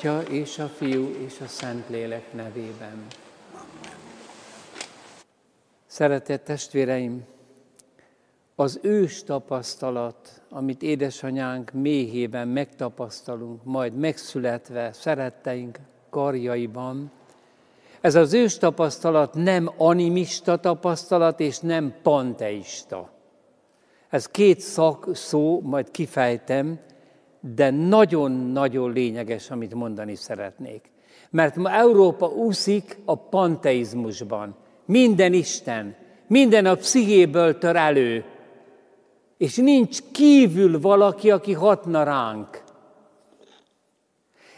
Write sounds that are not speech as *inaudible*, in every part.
Atya és a Fiú és a Szentlélek nevében. Szeretett testvéreim, az ős tapasztalat, amit édesanyánk méhében megtapasztalunk, majd megszületve szeretteink karjaiban, ez az ős tapasztalat nem animista tapasztalat, és nem panteista. Ez két szak szó, majd kifejtem, de nagyon-nagyon lényeges, amit mondani szeretnék. Mert ma Európa úszik a panteizmusban. Minden Isten, minden a pszichéből tör elő, és nincs kívül valaki, aki hatna ránk.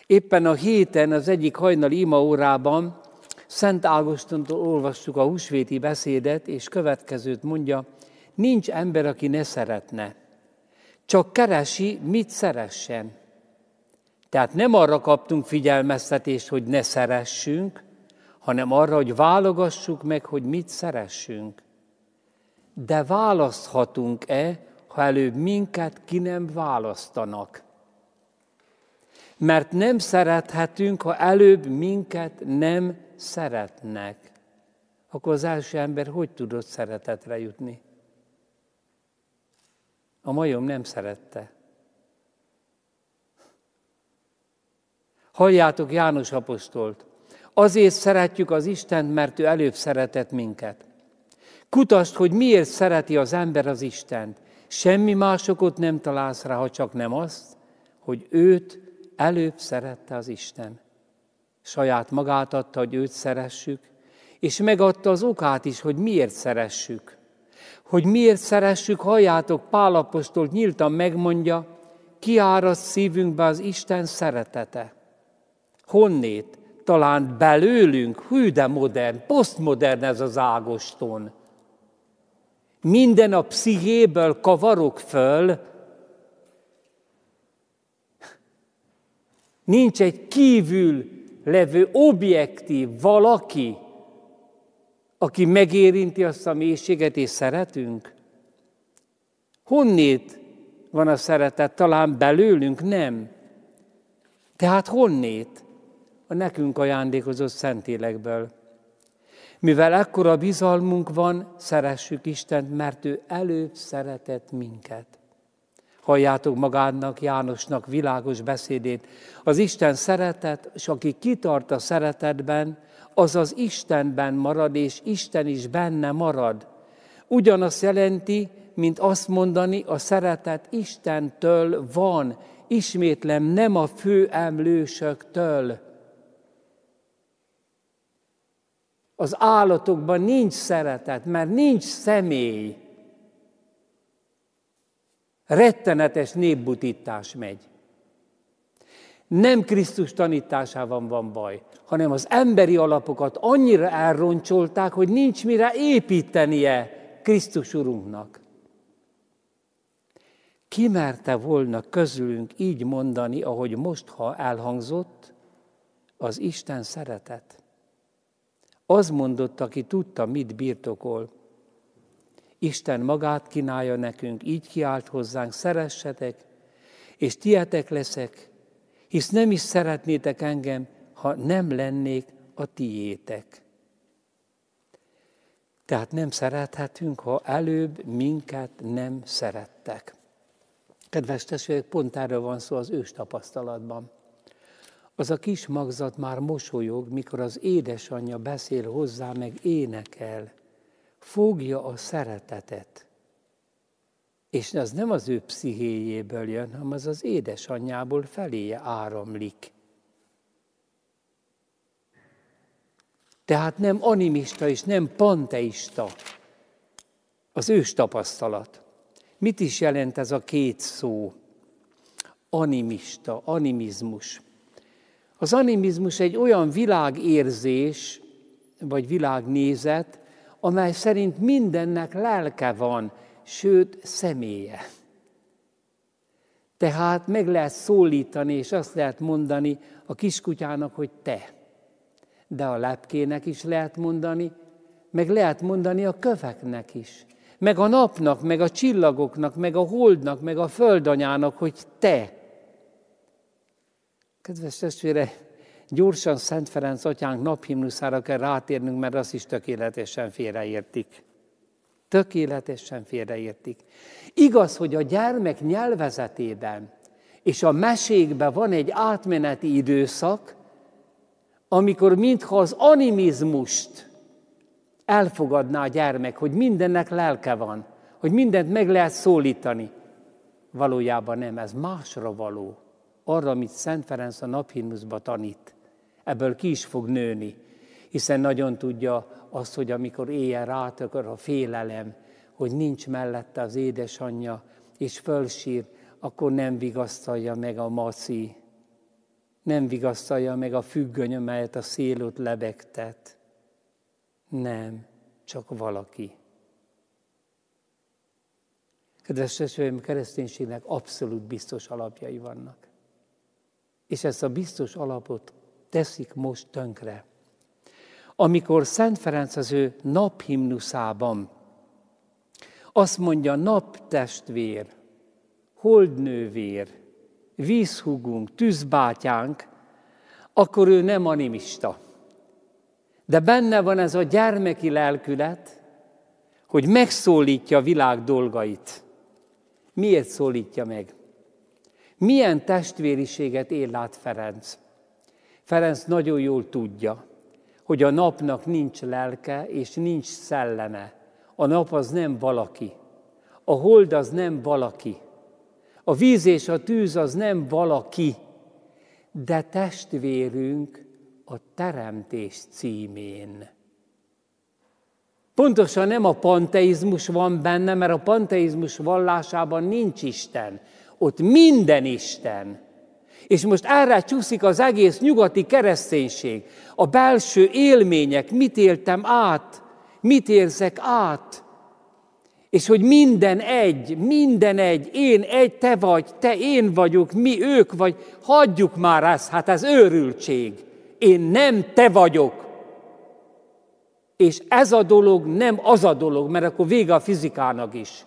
Éppen a héten az egyik hajnali ima órában Szent Ágostontól olvassuk a húsvéti beszédet, és következőt mondja, nincs ember, aki ne szeretne, csak keresi, mit szeressen. Tehát nem arra kaptunk figyelmeztetést, hogy ne szeressünk, hanem arra, hogy válogassuk meg, hogy mit szeressünk. De választhatunk-e, ha előbb minket ki nem választanak? Mert nem szerethetünk, ha előbb minket nem szeretnek. Akkor az első ember hogy tudott szeretetre jutni? A majom nem szerette. Halljátok János apostolt. Azért szeretjük az Istent, mert ő előbb szeretett minket. Kutasd, hogy miért szereti az ember az Istent. Semmi másokot nem találsz rá, ha csak nem azt, hogy őt előbb szerette az Isten. Saját magát adta, hogy őt szeressük, és megadta az okát is, hogy miért szeressük. Hogy miért szeressük, halljátok, Pálapostolt nyíltan megmondja, kiárad szívünkbe az Isten szeretete. Honnét? Talán belőlünk, hű de modern, posztmodern ez az Ágoston. Minden a pszichéből kavarok föl, Nincs egy kívül levő objektív valaki, aki megérinti azt a mélységet, és szeretünk? Honnét van a szeretet? Talán belőlünk? Nem. Tehát honnét? A nekünk ajándékozott Szentélekből. Mivel ekkora bizalmunk van, szeressük Istent, mert ő előbb szeretett minket. Halljátok magának, Jánosnak világos beszédét. Az Isten szeretet, és aki kitart a szeretetben, az az Istenben marad, és Isten is benne marad. Ugyanazt jelenti, mint azt mondani, a szeretet Istentől van, ismétlem, nem a főemlősöktől. Az állatokban nincs szeretet, mert nincs személy rettenetes népbutítás megy. Nem Krisztus tanításában van baj, hanem az emberi alapokat annyira elroncsolták, hogy nincs mire építenie Krisztus Urunknak. Ki merte volna közülünk így mondani, ahogy most, ha elhangzott, az Isten szeretet? Az mondott, aki tudta, mit birtokol, Isten magát kínálja nekünk, így kiált hozzánk, szeressetek, és tietek leszek, hisz nem is szeretnétek engem, ha nem lennék a tiétek. Tehát nem szerethetünk, ha előbb minket nem szerettek. Kedves testvérek, pont erről van szó az ős tapasztalatban. Az a kis magzat már mosolyog, mikor az édesanyja beszél hozzá, meg énekel fogja a szeretetet. És az nem az ő pszichéjéből jön, hanem az az édesanyjából feléje áramlik. Tehát nem animista és nem panteista az ős tapasztalat. Mit is jelent ez a két szó? Animista, animizmus. Az animizmus egy olyan világérzés, vagy világnézet, amely szerint mindennek lelke van, sőt személye. Tehát meg lehet szólítani, és azt lehet mondani a kiskutyának, hogy te. De a lepkének is lehet mondani, meg lehet mondani a köveknek is. Meg a napnak, meg a csillagoknak, meg a holdnak, meg a földanyának, hogy te. Kedves testvére, gyorsan Szent Ferenc atyánk naphimnuszára kell rátérnünk, mert azt is tökéletesen félreértik. Tökéletesen félreértik. Igaz, hogy a gyermek nyelvezetében és a mesékben van egy átmeneti időszak, amikor mintha az animizmust elfogadná a gyermek, hogy mindennek lelke van, hogy mindent meg lehet szólítani. Valójában nem, ez másra való. Arra, amit Szent Ferenc a naphimnuszba tanít. Ebből ki is fog nőni, hiszen nagyon tudja azt, hogy amikor éjjel rátökör a félelem, hogy nincs mellette az édesanyja, és fölsír, akkor nem vigasztalja meg a maci, nem vigasztalja meg a függöny, amelyet a szélút lebegtet. Nem, csak valaki. Kedves testvéreim, kereszténységnek abszolút biztos alapjai vannak. És ezt a biztos alapot teszik most tönkre. Amikor Szent Ferenc az ő naphimnuszában azt mondja, naptestvér, holdnővér, vízhugunk, tűzbátyánk, akkor ő nem animista. De benne van ez a gyermeki lelkület, hogy megszólítja a világ dolgait. Miért szólítja meg? Milyen testvériséget él át Ferenc? Ferenc nagyon jól tudja, hogy a napnak nincs lelke és nincs szelleme. A nap az nem valaki. A hold az nem valaki. A víz és a tűz az nem valaki, de testvérünk a teremtés címén. Pontosan nem a panteizmus van benne, mert a panteizmus vallásában nincs Isten. Ott minden Isten. És most erre csúszik az egész nyugati kereszténység. A belső élmények, mit éltem át, mit érzek át. És hogy minden egy, minden egy, én egy, te vagy, te én vagyok, mi ők vagy, hagyjuk már ezt, hát ez őrültség. Én nem te vagyok. És ez a dolog nem az a dolog, mert akkor vége a fizikának is.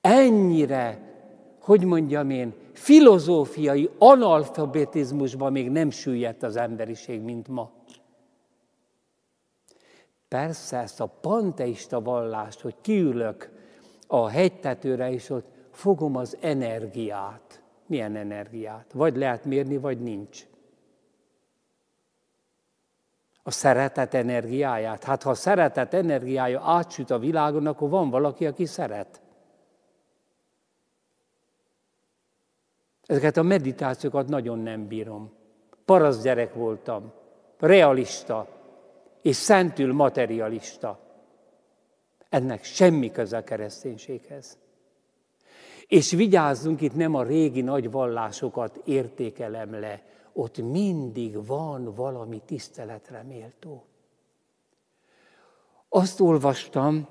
Ennyire, hogy mondjam én, filozófiai analfabetizmusban még nem süllyedt az emberiség, mint ma. Persze ezt a panteista vallást, hogy kiülök a hegytetőre, és ott fogom az energiát. Milyen energiát? Vagy lehet mérni, vagy nincs. A szeretet energiáját. Hát ha a szeretet energiája átsüt a világon, akkor van valaki, aki szeret. Ezeket a meditációkat nagyon nem bírom. Parasz gyerek voltam, realista, és szentül materialista. Ennek semmi köze a kereszténységhez. És vigyázzunk, itt nem a régi nagy vallásokat értékelem le, ott mindig van valami tiszteletre méltó. Azt olvastam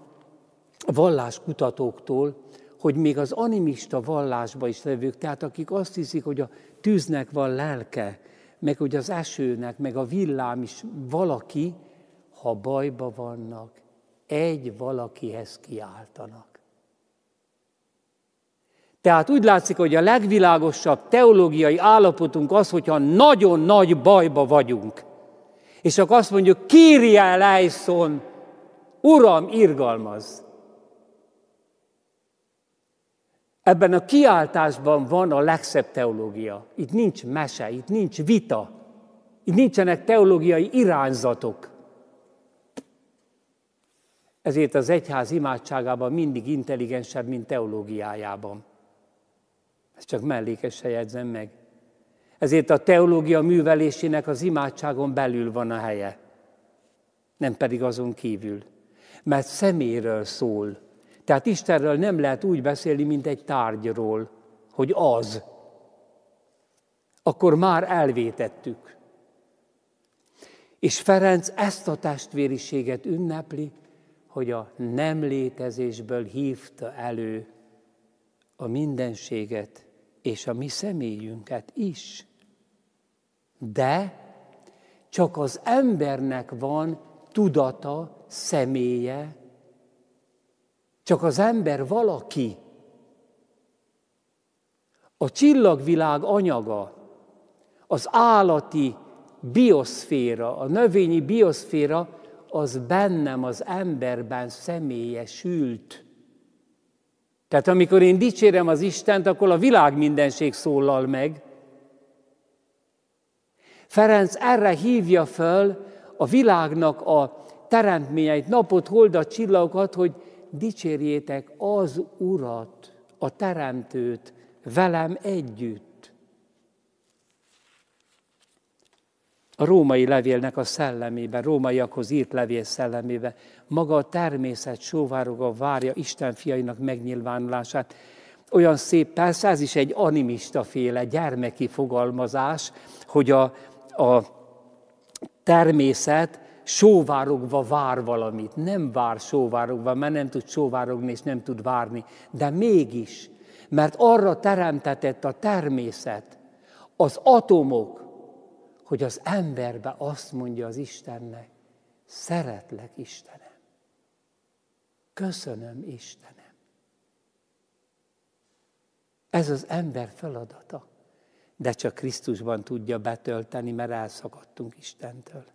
a valláskutatóktól, hogy még az animista vallásba is levők, tehát akik azt hiszik, hogy a tűznek van lelke, meg hogy az esőnek, meg a villám is valaki, ha bajba vannak, egy valakihez kiáltanak. Tehát úgy látszik, hogy a legvilágosabb teológiai állapotunk az, hogyha nagyon nagy bajba vagyunk. És akkor azt mondjuk, Kyrie eleison, Uram, irgalmaz. Ebben a kiáltásban van a legszebb teológia. Itt nincs mese, itt nincs vita, itt nincsenek teológiai irányzatok. Ezért az egyház imádságában mindig intelligensebb, mint teológiájában. Ezt csak mellékesen jegyzem meg. Ezért a teológia művelésének az imádságon belül van a helye, nem pedig azon kívül. Mert szeméről szól. Tehát Istenről nem lehet úgy beszélni, mint egy tárgyról, hogy az. Akkor már elvétettük. És Ferenc ezt a testvériséget ünnepli, hogy a nem létezésből hívta elő a mindenséget és a mi személyünket is. De csak az embernek van tudata, személye, csak az ember valaki. A csillagvilág anyaga, az állati bioszféra, a növényi bioszféra, az bennem, az emberben személyesült. Tehát amikor én dicsérem az Istent, akkor a világ mindenség szólal meg. Ferenc erre hívja föl a világnak a teremtményeit, napot, holdat, csillagokat, hogy dicsérjétek az Urat, a Teremtőt velem együtt. A római levélnek a szellemében, rómaiakhoz írt levél szellemében, maga a természet sóvároga várja Isten fiainak megnyilvánulását. Olyan szép, persze ez is egy animista féle gyermeki fogalmazás, hogy a, a természet sóvárogva vár valamit. Nem vár sóvárogva, mert nem tud sóvárogni és nem tud várni, de mégis, mert arra teremtetett a természet, az atomok, hogy az emberbe azt mondja az Istennek, szeretlek Istenem. Köszönöm Istenem. Ez az ember feladata, de csak Krisztusban tudja betölteni, mert elszakadtunk Istentől.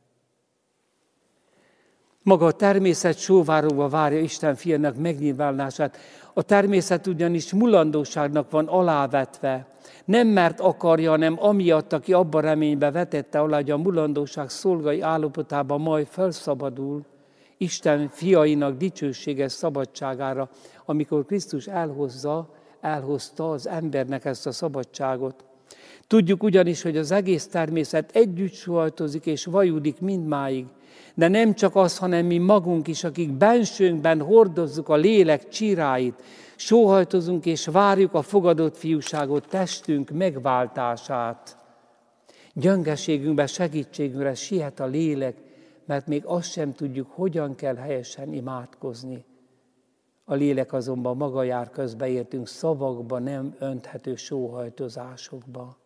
Maga a természet sóváróba várja Isten fiának megnyilvánulását. A természet ugyanis mulandóságnak van alávetve. Nem mert akarja, hanem amiatt, aki abban reménybe vetette alá, hogy a mulandóság szolgai állapotában majd felszabadul Isten fiainak dicsőséges szabadságára, amikor Krisztus elhozza, elhozta az embernek ezt a szabadságot. Tudjuk ugyanis, hogy az egész természet együtt suhajtozik és vajudik mindmáig, de nem csak az, hanem mi magunk is, akik bensőnkben hordozzuk a lélek csiráit, sóhajtozunk és várjuk a fogadott fiúságot, testünk megváltását. Gyöngeségünkben, segítségünkre siet a lélek, mert még azt sem tudjuk, hogyan kell helyesen imádkozni. A lélek azonban maga jár közbe értünk szavakba, nem önthető sóhajtozásokba.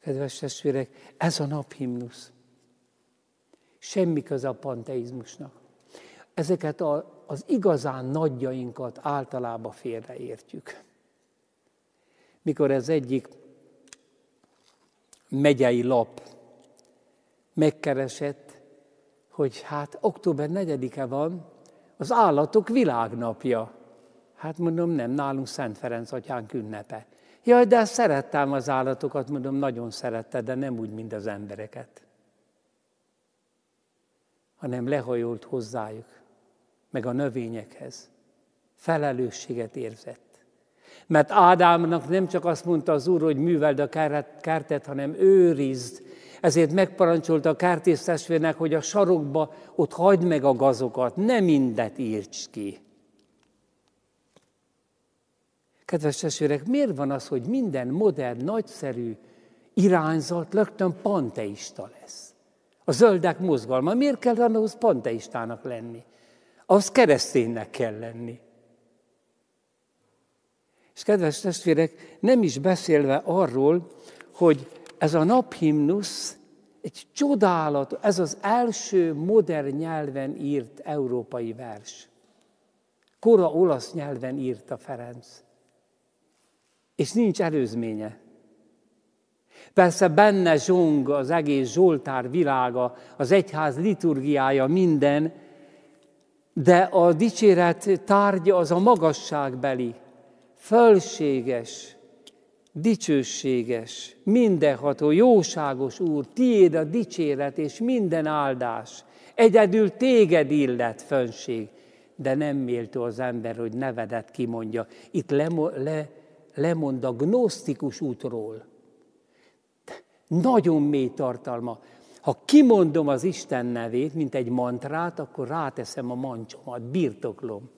Kedves testvérek, ez a naphimnusz. Semmi köze a panteizmusnak. Ezeket a, az igazán nagyjainkat általában félreértjük. Mikor ez egyik megyei lap megkeresett, hogy hát október 4-e van, az állatok világnapja. Hát mondom, nem, nálunk Szent Ferenc atyánk ünnepe. Jaj, de szerettem az állatokat, mondom, nagyon szerette, de nem úgy, mint az embereket hanem lehajolt hozzájuk, meg a növényekhez. Felelősséget érzett. Mert Ádámnak nem csak azt mondta az Úr, hogy műveld a kertet, hanem őrizd. Ezért megparancsolta a kertésztestvérnek, hogy a sarokba ott hagyd meg a gazokat, ne mindet írts ki. Kedves testvérek, miért van az, hogy minden modern, nagyszerű irányzat rögtön panteista lesz? A zöldek mozgalma. Miért kell ahhoz panteistának lenni? Az kereszténynek kell lenni. És kedves testvérek, nem is beszélve arról, hogy ez a naphimnusz egy csodálat, ez az első modern nyelven írt európai vers. Kora olasz nyelven írta Ferenc. És nincs előzménye. Persze benne zsong az egész Zsoltár világa, az egyház liturgiája, minden, de a dicséret tárgya az a magasságbeli, fölséges, dicsőséges, mindenható, jóságos Úr, tiéd a dicséret és minden áldás. Egyedül téged illet fönség, de nem méltó az ember, hogy nevedet kimondja. Itt lemo, le, lemond a gnosztikus útról nagyon mély tartalma. Ha kimondom az Isten nevét, mint egy mantrát, akkor ráteszem a mancsomat, birtoklom.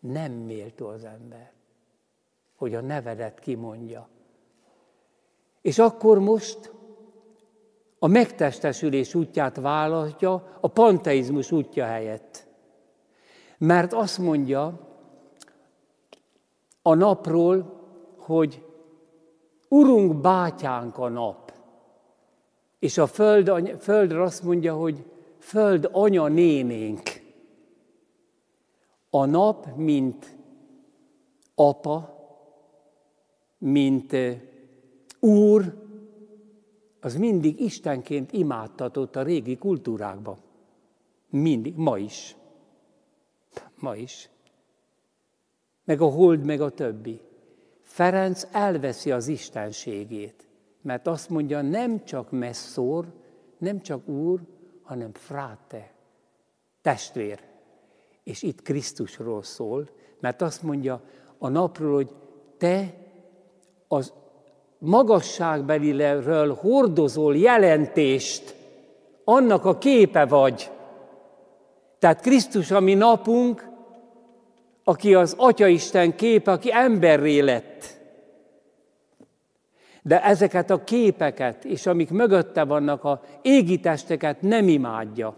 Nem méltó az ember, hogy a nevedet kimondja. És akkor most a megtestesülés útját választja a panteizmus útja helyett. Mert azt mondja a napról, hogy Urunk bátyánk a nap. És a föld, földre azt mondja, hogy föld anya nénénk. A nap, mint apa, mint úr, az mindig Istenként imádtatott a régi kultúrákban. Mindig, ma is. Ma is. Meg a hold, meg a többi. Ferenc elveszi az istenségét, mert azt mondja, nem csak messzor, nem csak úr, hanem fráte, testvér. És itt Krisztusról szól, mert azt mondja a napról, hogy te az magasságbeliről hordozol jelentést, annak a képe vagy. Tehát Krisztus, ami napunk, aki az Atyaisten képe, aki emberré lett. De ezeket a képeket, és amik mögötte vannak, a égi testeket nem imádja.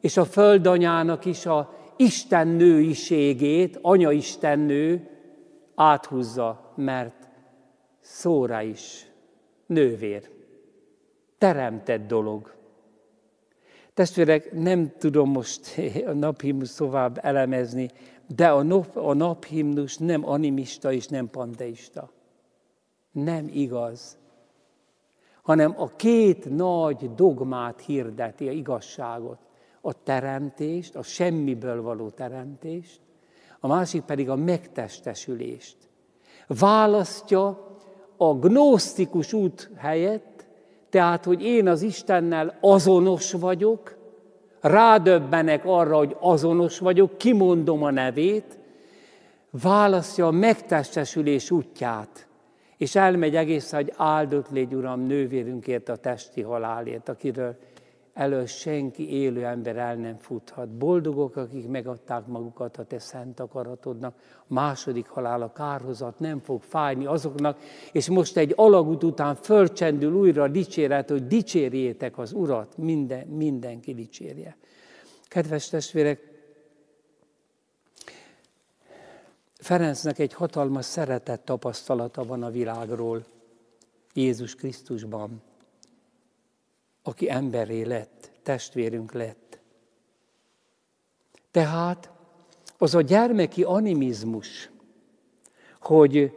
És a földanyának is a Isten nőiségét, anya nő áthúzza, mert szóra is nővér. Teremtett dolog. Testvérek, nem tudom most *laughs* a naphimnus tovább elemezni, de a, nap, a naphimnus nem animista és nem panteista. Nem igaz. Hanem a két nagy dogmát hirdeti, a igazságot. A teremtést, a semmiből való teremtést, a másik pedig a megtestesülést. Választja a gnósztikus út helyett, tehát, hogy én az Istennel azonos vagyok, rádöbbenek arra, hogy azonos vagyok, kimondom a nevét, választja a megtestesülés útját, és elmegy egészen, hogy áldott légy, Uram, nővérünkért a testi halálért, akiről elől senki élő ember el nem futhat. Boldogok, akik megadták magukat a te szent akaratodnak. A második halál, a kárhozat nem fog fájni azoknak, és most egy alagút után fölcsendül újra a dicséret, hogy dicsérjétek az Urat, minden, mindenki dicsérje. Kedves testvérek, Ferencnek egy hatalmas szeretett tapasztalata van a világról, Jézus Krisztusban aki emberé lett, testvérünk lett. Tehát az a gyermeki animizmus, hogy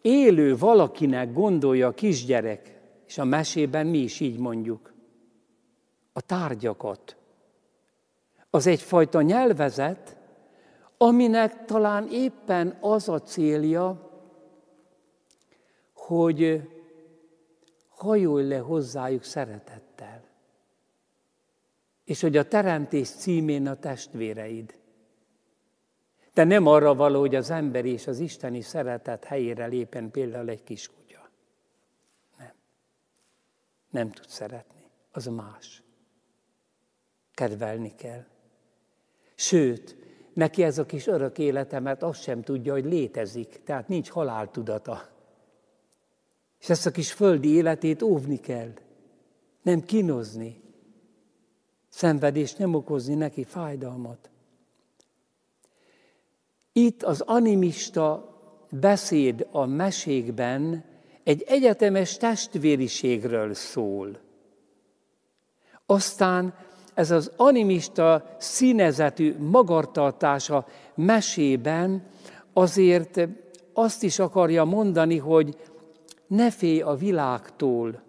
élő valakinek gondolja a kisgyerek, és a mesében mi is így mondjuk, a tárgyakat. Az egyfajta nyelvezet, aminek talán éppen az a célja, hogy hajolj le hozzájuk szeretettel. És hogy a teremtés címén a testvéreid. De nem arra való, hogy az emberi és az isteni szeretet helyére lépen például egy kis kutya. Nem. Nem tud szeretni. Az más. Kedvelni kell. Sőt, neki ez a kis örök élete, mert azt sem tudja, hogy létezik, tehát nincs haláltudata. És ezt a kis földi életét óvni kell. Nem kínozni. Szenvedést nem okozni neki fájdalmat. Itt az animista beszéd a mesékben egy egyetemes testvériségről szól. Aztán ez az animista színezetű magartartása mesében azért azt is akarja mondani, hogy ne félj a világtól.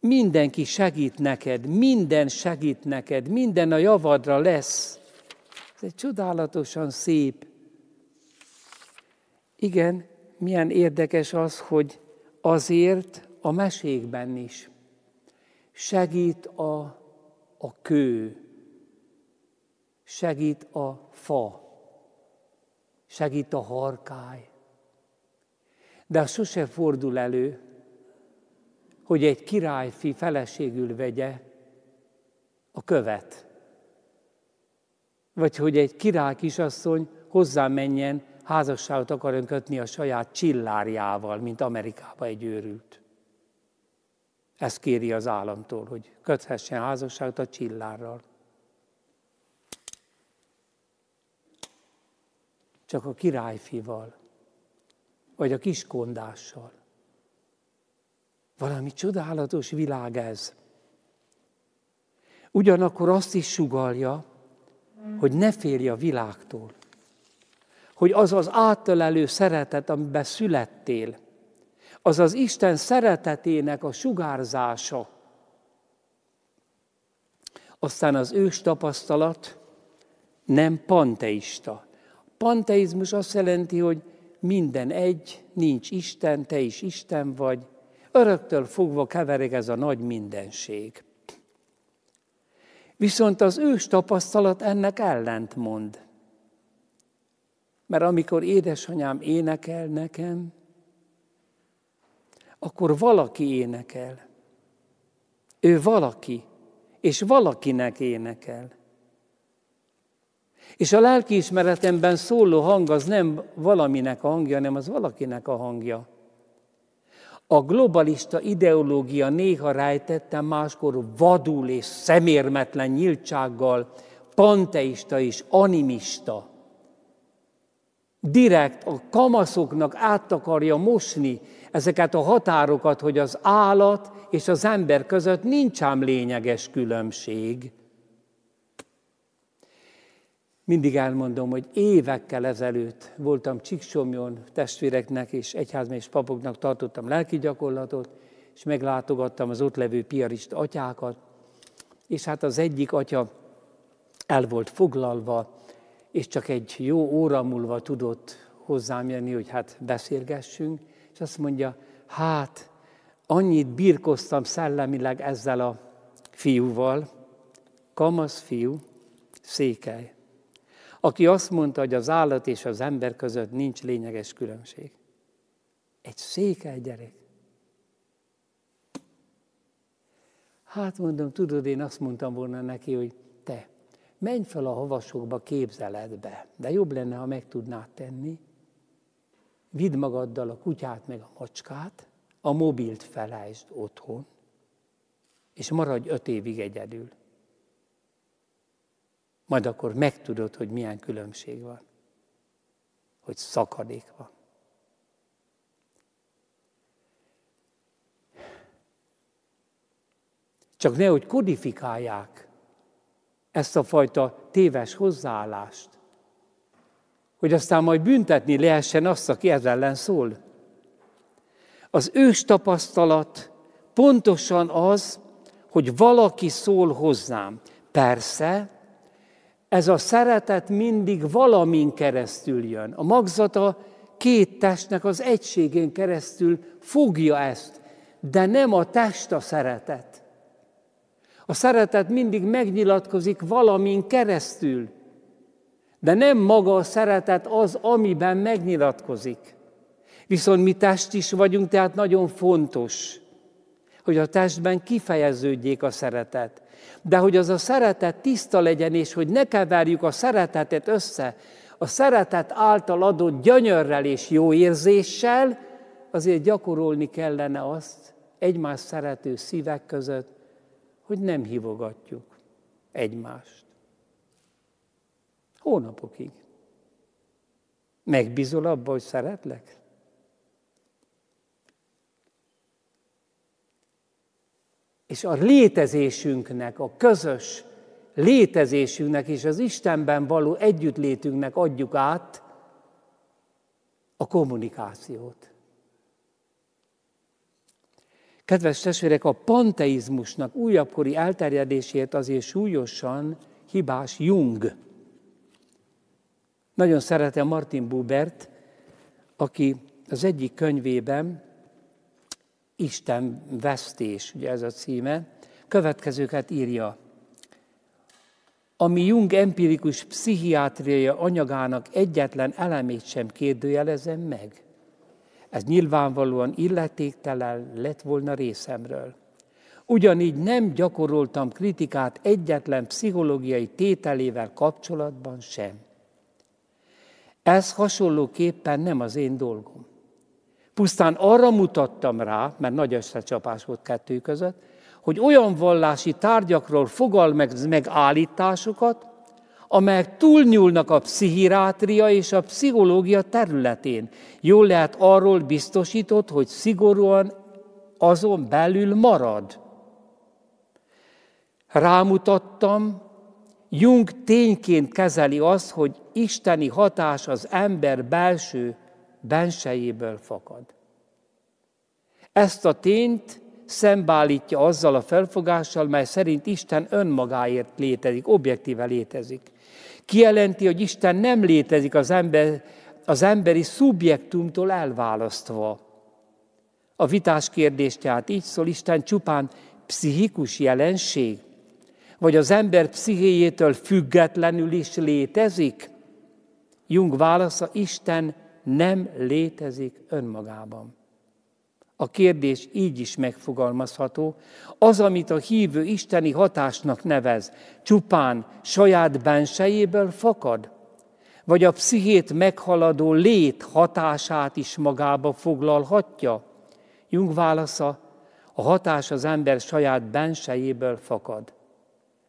Mindenki segít neked, minden segít neked, minden a javadra lesz. Ez egy csodálatosan szép. Igen, milyen érdekes az, hogy azért a mesékben is segít a, a kő, segít a fa, segít a harkály, de sose fordul elő, hogy egy királyfi feleségül vegye a követ. Vagy hogy egy király kisasszony hozzá menjen, házasságot akarjon kötni a saját csillárjával, mint Amerikába egy őrült. Ezt kéri az államtól, hogy köthessen házasságot a csillárral. Csak a királyfival vagy a kiskondással. Valami csodálatos világ ez. Ugyanakkor azt is sugalja, hogy ne félj a világtól. hogy az az átölelő szeretet, amiben születtél, az az Isten szeretetének a sugárzása. Aztán az ős tapasztalat nem panteista. Panteizmus azt jelenti, hogy minden egy, nincs Isten, te is Isten vagy. Öröktől fogva keverik ez a nagy mindenség. Viszont az ős tapasztalat ennek ellent mond. Mert amikor édesanyám énekel nekem, akkor valaki énekel. Ő valaki, és valakinek énekel. És a lelkiismeretemben szóló hang az nem valaminek a hangja, hanem az valakinek a hangja. A globalista ideológia néha rejtette, máskor vadul és szemérmetlen nyíltsággal, panteista és animista. Direkt a kamaszoknak át akarja mosni ezeket a határokat, hogy az állat és az ember között nincs ám lényeges különbség. Mindig elmondom, hogy évekkel ezelőtt voltam Csíksomjon testvéreknek és egyházmely és papoknak tartottam lelki gyakorlatot, és meglátogattam az ott levő piarista atyákat, és hát az egyik atya el volt foglalva, és csak egy jó óra múlva tudott hozzám jönni, hogy hát beszélgessünk, és azt mondja, hát annyit birkoztam szellemileg ezzel a fiúval, kamasz fiú, székely aki azt mondta, hogy az állat és az ember között nincs lényeges különbség. Egy székely gyerek. Hát mondom, tudod, én azt mondtam volna neki, hogy menj fel a havasokba képzeletbe, de jobb lenne, ha meg tudnád tenni. Vidd magaddal a kutyát meg a macskát, a mobilt felejtsd otthon, és maradj öt évig egyedül majd akkor megtudod, hogy milyen különbség van. Hogy szakadék van. Csak nehogy kodifikálják ezt a fajta téves hozzáállást, hogy aztán majd büntetni lehessen azt, aki ez ellen szól. Az ős tapasztalat pontosan az, hogy valaki szól hozzám. Persze, ez a szeretet mindig valamin keresztül jön. A magzata két testnek az egységén keresztül fogja ezt, de nem a test a szeretet. A szeretet mindig megnyilatkozik valamin keresztül, de nem maga a szeretet az, amiben megnyilatkozik. Viszont mi test is vagyunk, tehát nagyon fontos, hogy a testben kifejeződjék a szeretet de hogy az a szeretet tiszta legyen, és hogy ne keverjük a szeretetet össze a szeretet által adott gyönyörrel és jó érzéssel, azért gyakorolni kellene azt egymás szerető szívek között, hogy nem hívogatjuk egymást. Hónapokig. Megbízol abba, hogy szeretlek? és a létezésünknek, a közös létezésünknek és az Istenben való együttlétünknek adjuk át a kommunikációt. Kedves testvérek, a panteizmusnak újabbkori elterjedésért azért súlyosan hibás Jung. Nagyon szeretem Martin Bubert, aki az egyik könyvében Isten vesztés, ugye ez a címe, következőket írja. Ami Jung empirikus pszichiátriai anyagának egyetlen elemét sem kérdőjelezem meg. Ez nyilvánvalóan illetéktelen lett volna részemről. Ugyanígy nem gyakoroltam kritikát egyetlen pszichológiai tételével kapcsolatban sem. Ez hasonlóképpen nem az én dolgom. Pusztán arra mutattam rá, mert nagy összecsapás volt kettő között, hogy olyan vallási tárgyakról fogal meg, meg állításokat, amelyek túlnyúlnak a pszichiátria és a pszichológia területén. Jól lehet arról biztosított, hogy szigorúan azon belül marad. Rámutattam, Jung tényként kezeli azt, hogy isteni hatás az ember belső bensejéből fakad. Ezt a tényt szembállítja azzal a felfogással, mely szerint Isten önmagáért létezik, objektíve létezik. Kijelenti, hogy Isten nem létezik az, ember, az emberi szubjektumtól elválasztva. A vitás kérdés tehát így szól, Isten csupán pszichikus jelenség, vagy az ember pszichéjétől függetlenül is létezik? Jung válasza, Isten nem létezik önmagában. A kérdés így is megfogalmazható. Az, amit a hívő isteni hatásnak nevez, csupán saját bensejéből fakad? Vagy a pszichét meghaladó lét hatását is magába foglalhatja? Jung válasza, a hatás az ember saját bensejéből fakad.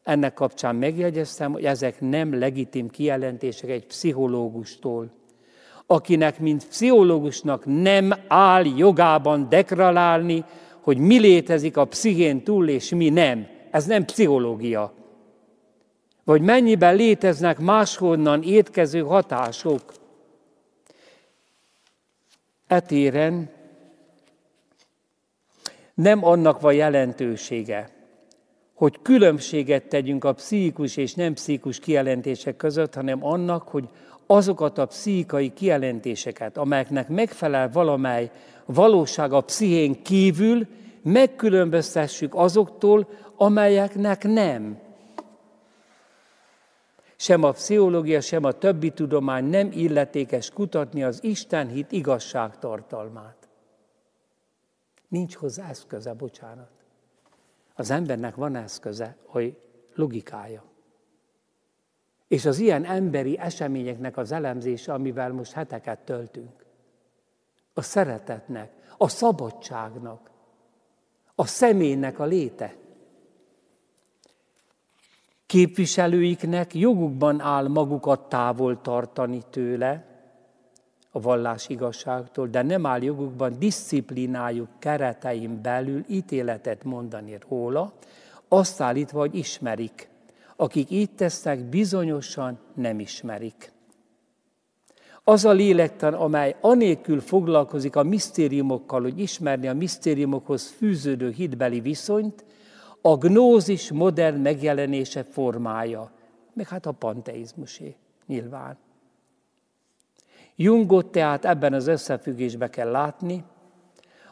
Ennek kapcsán megjegyeztem, hogy ezek nem legitim kijelentések egy pszichológustól akinek, mint pszichológusnak nem áll jogában deklarálni, hogy mi létezik a pszichén túl, és mi nem. Ez nem pszichológia. Vagy mennyiben léteznek máshonnan étkező hatások. Etéren nem annak van jelentősége, hogy különbséget tegyünk a pszichikus és nem pszichikus kijelentések között, hanem annak, hogy azokat a pszichikai kijelentéseket, amelyeknek megfelel valamely valóság a pszichén kívül, megkülönböztessük azoktól, amelyeknek nem. Sem a pszichológia, sem a többi tudomány nem illetékes kutatni az Isten hit igazságtartalmát. Nincs hozzá eszköze, bocsánat. Az embernek van eszköze, hogy logikája. És az ilyen emberi eseményeknek az elemzése, amivel most heteket töltünk. A szeretetnek, a szabadságnak, a személynek a léte. Képviselőiknek jogukban áll magukat távol tartani tőle, a vallás igazságtól, de nem áll jogukban disziplinájuk keretein belül ítéletet mondani róla, azt állítva, hogy ismerik akik így tesznek, bizonyosan nem ismerik. Az a lélektan, amely anélkül foglalkozik a misztériumokkal, hogy ismerni a misztériumokhoz fűződő hitbeli viszonyt, a gnózis modern megjelenése formája, meg hát a panteizmusé nyilván. Jungot tehát ebben az összefüggésbe kell látni,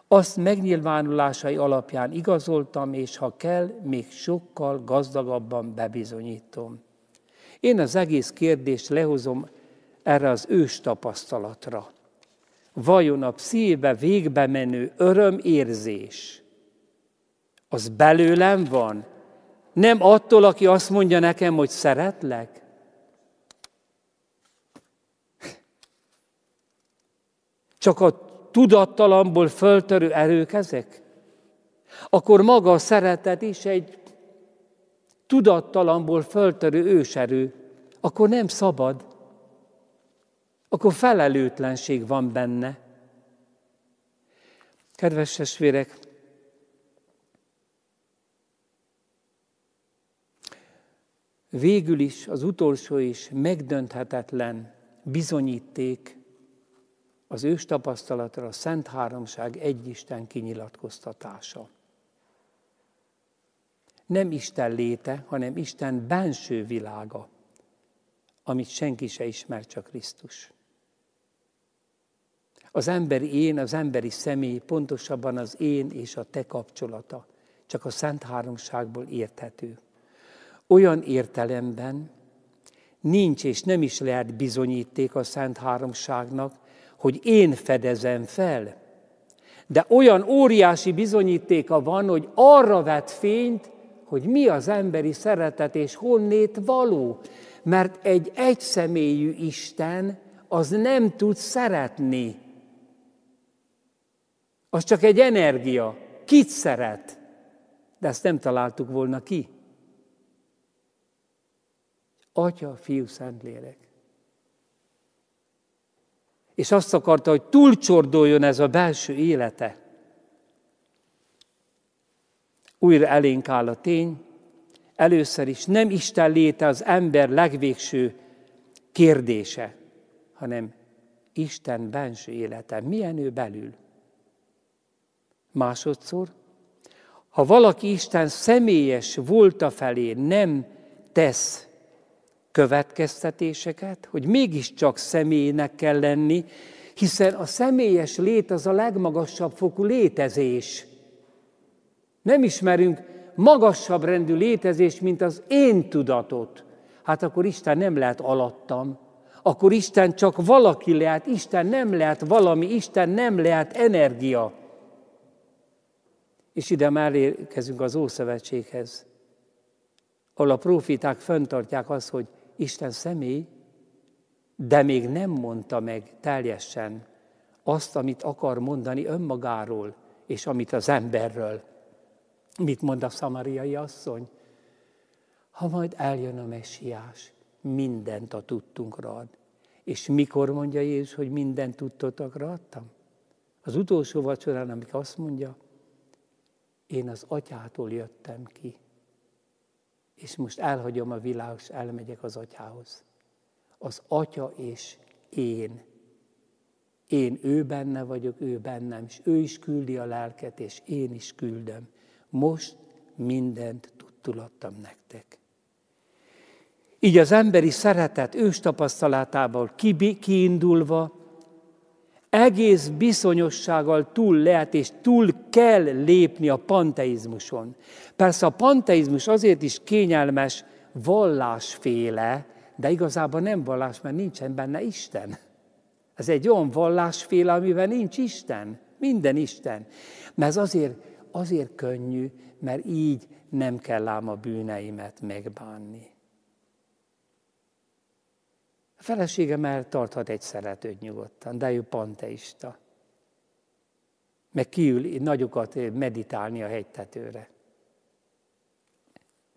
azt megnyilvánulásai alapján igazoltam, és ha kell, még sokkal gazdagabban bebizonyítom. Én az egész kérdést lehozom erre az ős tapasztalatra. Vajon a pszíbe végbe menő örömérzés, az belőlem van? Nem attól, aki azt mondja nekem, hogy szeretlek? Csak a tudattalamból föltörő erők ezek? Akkor maga a szeretet is egy tudattalamból föltörő őserő. Akkor nem szabad. Akkor felelőtlenség van benne. Kedves testvérek, végül is az utolsó is megdönthetetlen bizonyíték az ős tapasztalatra a Szent Háromság egyisten kinyilatkoztatása. Nem Isten léte, hanem Isten benső világa, amit senki se ismer, csak Krisztus. Az emberi én, az emberi személy, pontosabban az én és a te kapcsolata csak a Szent Háromságból érthető. Olyan értelemben nincs és nem is lehet bizonyíték a Szent Háromságnak, hogy én fedezem fel. De olyan óriási bizonyítéka van, hogy arra vet fényt, hogy mi az emberi szeretet és honnét való. Mert egy egyszemélyű Isten az nem tud szeretni. Az csak egy energia. Kit szeret? De ezt nem találtuk volna ki. Atya, Fiú, Szentlélek és azt akarta, hogy túlcsordoljon ez a belső élete. Újra elénk áll a tény, először is nem Isten léte az ember legvégső kérdése, hanem Isten benső élete. Milyen ő belül? Másodszor, ha valaki Isten személyes volta felé nem tesz következtetéseket, hogy mégiscsak személynek kell lenni, hiszen a személyes lét az a legmagasabb fokú létezés. Nem ismerünk magasabb rendű létezést, mint az én tudatot. Hát akkor Isten nem lehet alattam, akkor Isten csak valaki lehet, Isten nem lehet valami, Isten nem lehet energia. És ide már érkezünk az Ószövetséghez, ahol a profiták föntartják azt, hogy Isten személy, de még nem mondta meg teljesen azt, amit akar mondani önmagáról, és amit az emberről. Mit mond a szamariai asszony? Ha majd eljön a messiás, mindent a tudtunkra ad. És mikor mondja Jézus, hogy mindent tudtotokra adtam? Az utolsó vacsorán, amikor azt mondja, én az atyától jöttem ki, és most elhagyom a világot, és elmegyek az atyához. Az atya és én. Én ő benne vagyok, ő bennem, és ő is küldi a lelket, és én is küldöm. Most mindent tudtulattam nektek. Így az emberi szeretet ős tapasztalatából kiindulva, egész bizonyossággal túl lehet és túl kell lépni a panteizmuson. Persze a panteizmus azért is kényelmes vallásféle, de igazából nem vallás, mert nincsen benne Isten. Ez egy olyan vallásféle, amiben nincs Isten. Minden Isten. Mert ez azért, azért könnyű, mert így nem kell ám a bűneimet megbánni. Feleségem tarthat egy szeretőt nyugodtan, de ő panteista. Meg kiül nagyokat meditálni a hegytetőre.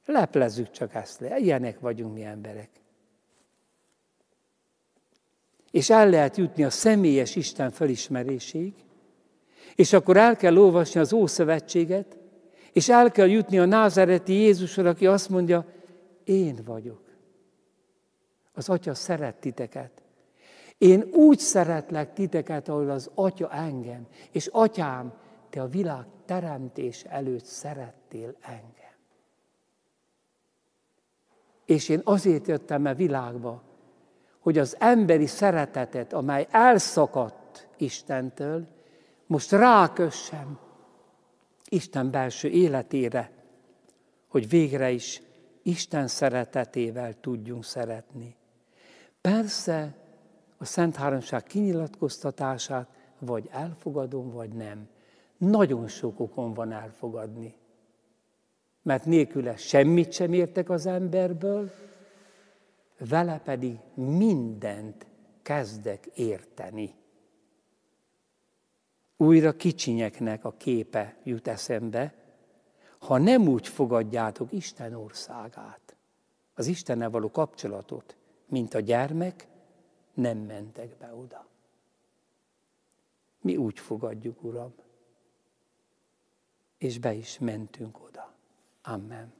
Leplezzük csak ezt le. Ilyenek vagyunk mi emberek. És el lehet jutni a személyes Isten felismerésig, és akkor el kell olvasni az Ószövetséget, és el kell jutni a názereti Jézusra, aki azt mondja, én vagyok. Az Atya szeret titeket. Én úgy szeretlek titeket, ahol az Atya engem. És Atyám, te a világ teremtés előtt szerettél engem. És én azért jöttem a világba, hogy az emberi szeretetet, amely elszakadt Istentől, most rákössem Isten belső életére, hogy végre is Isten szeretetével tudjunk szeretni. Persze a Szent Háromság kinyilatkoztatását vagy elfogadom, vagy nem. Nagyon sok okon van elfogadni. Mert nélküle semmit sem értek az emberből, vele pedig mindent kezdek érteni. Újra kicsinyeknek a képe jut eszembe, ha nem úgy fogadjátok Isten országát, az Istennel való kapcsolatot, mint a gyermek, nem mentek be oda. Mi úgy fogadjuk, Uram, és be is mentünk oda. Amen.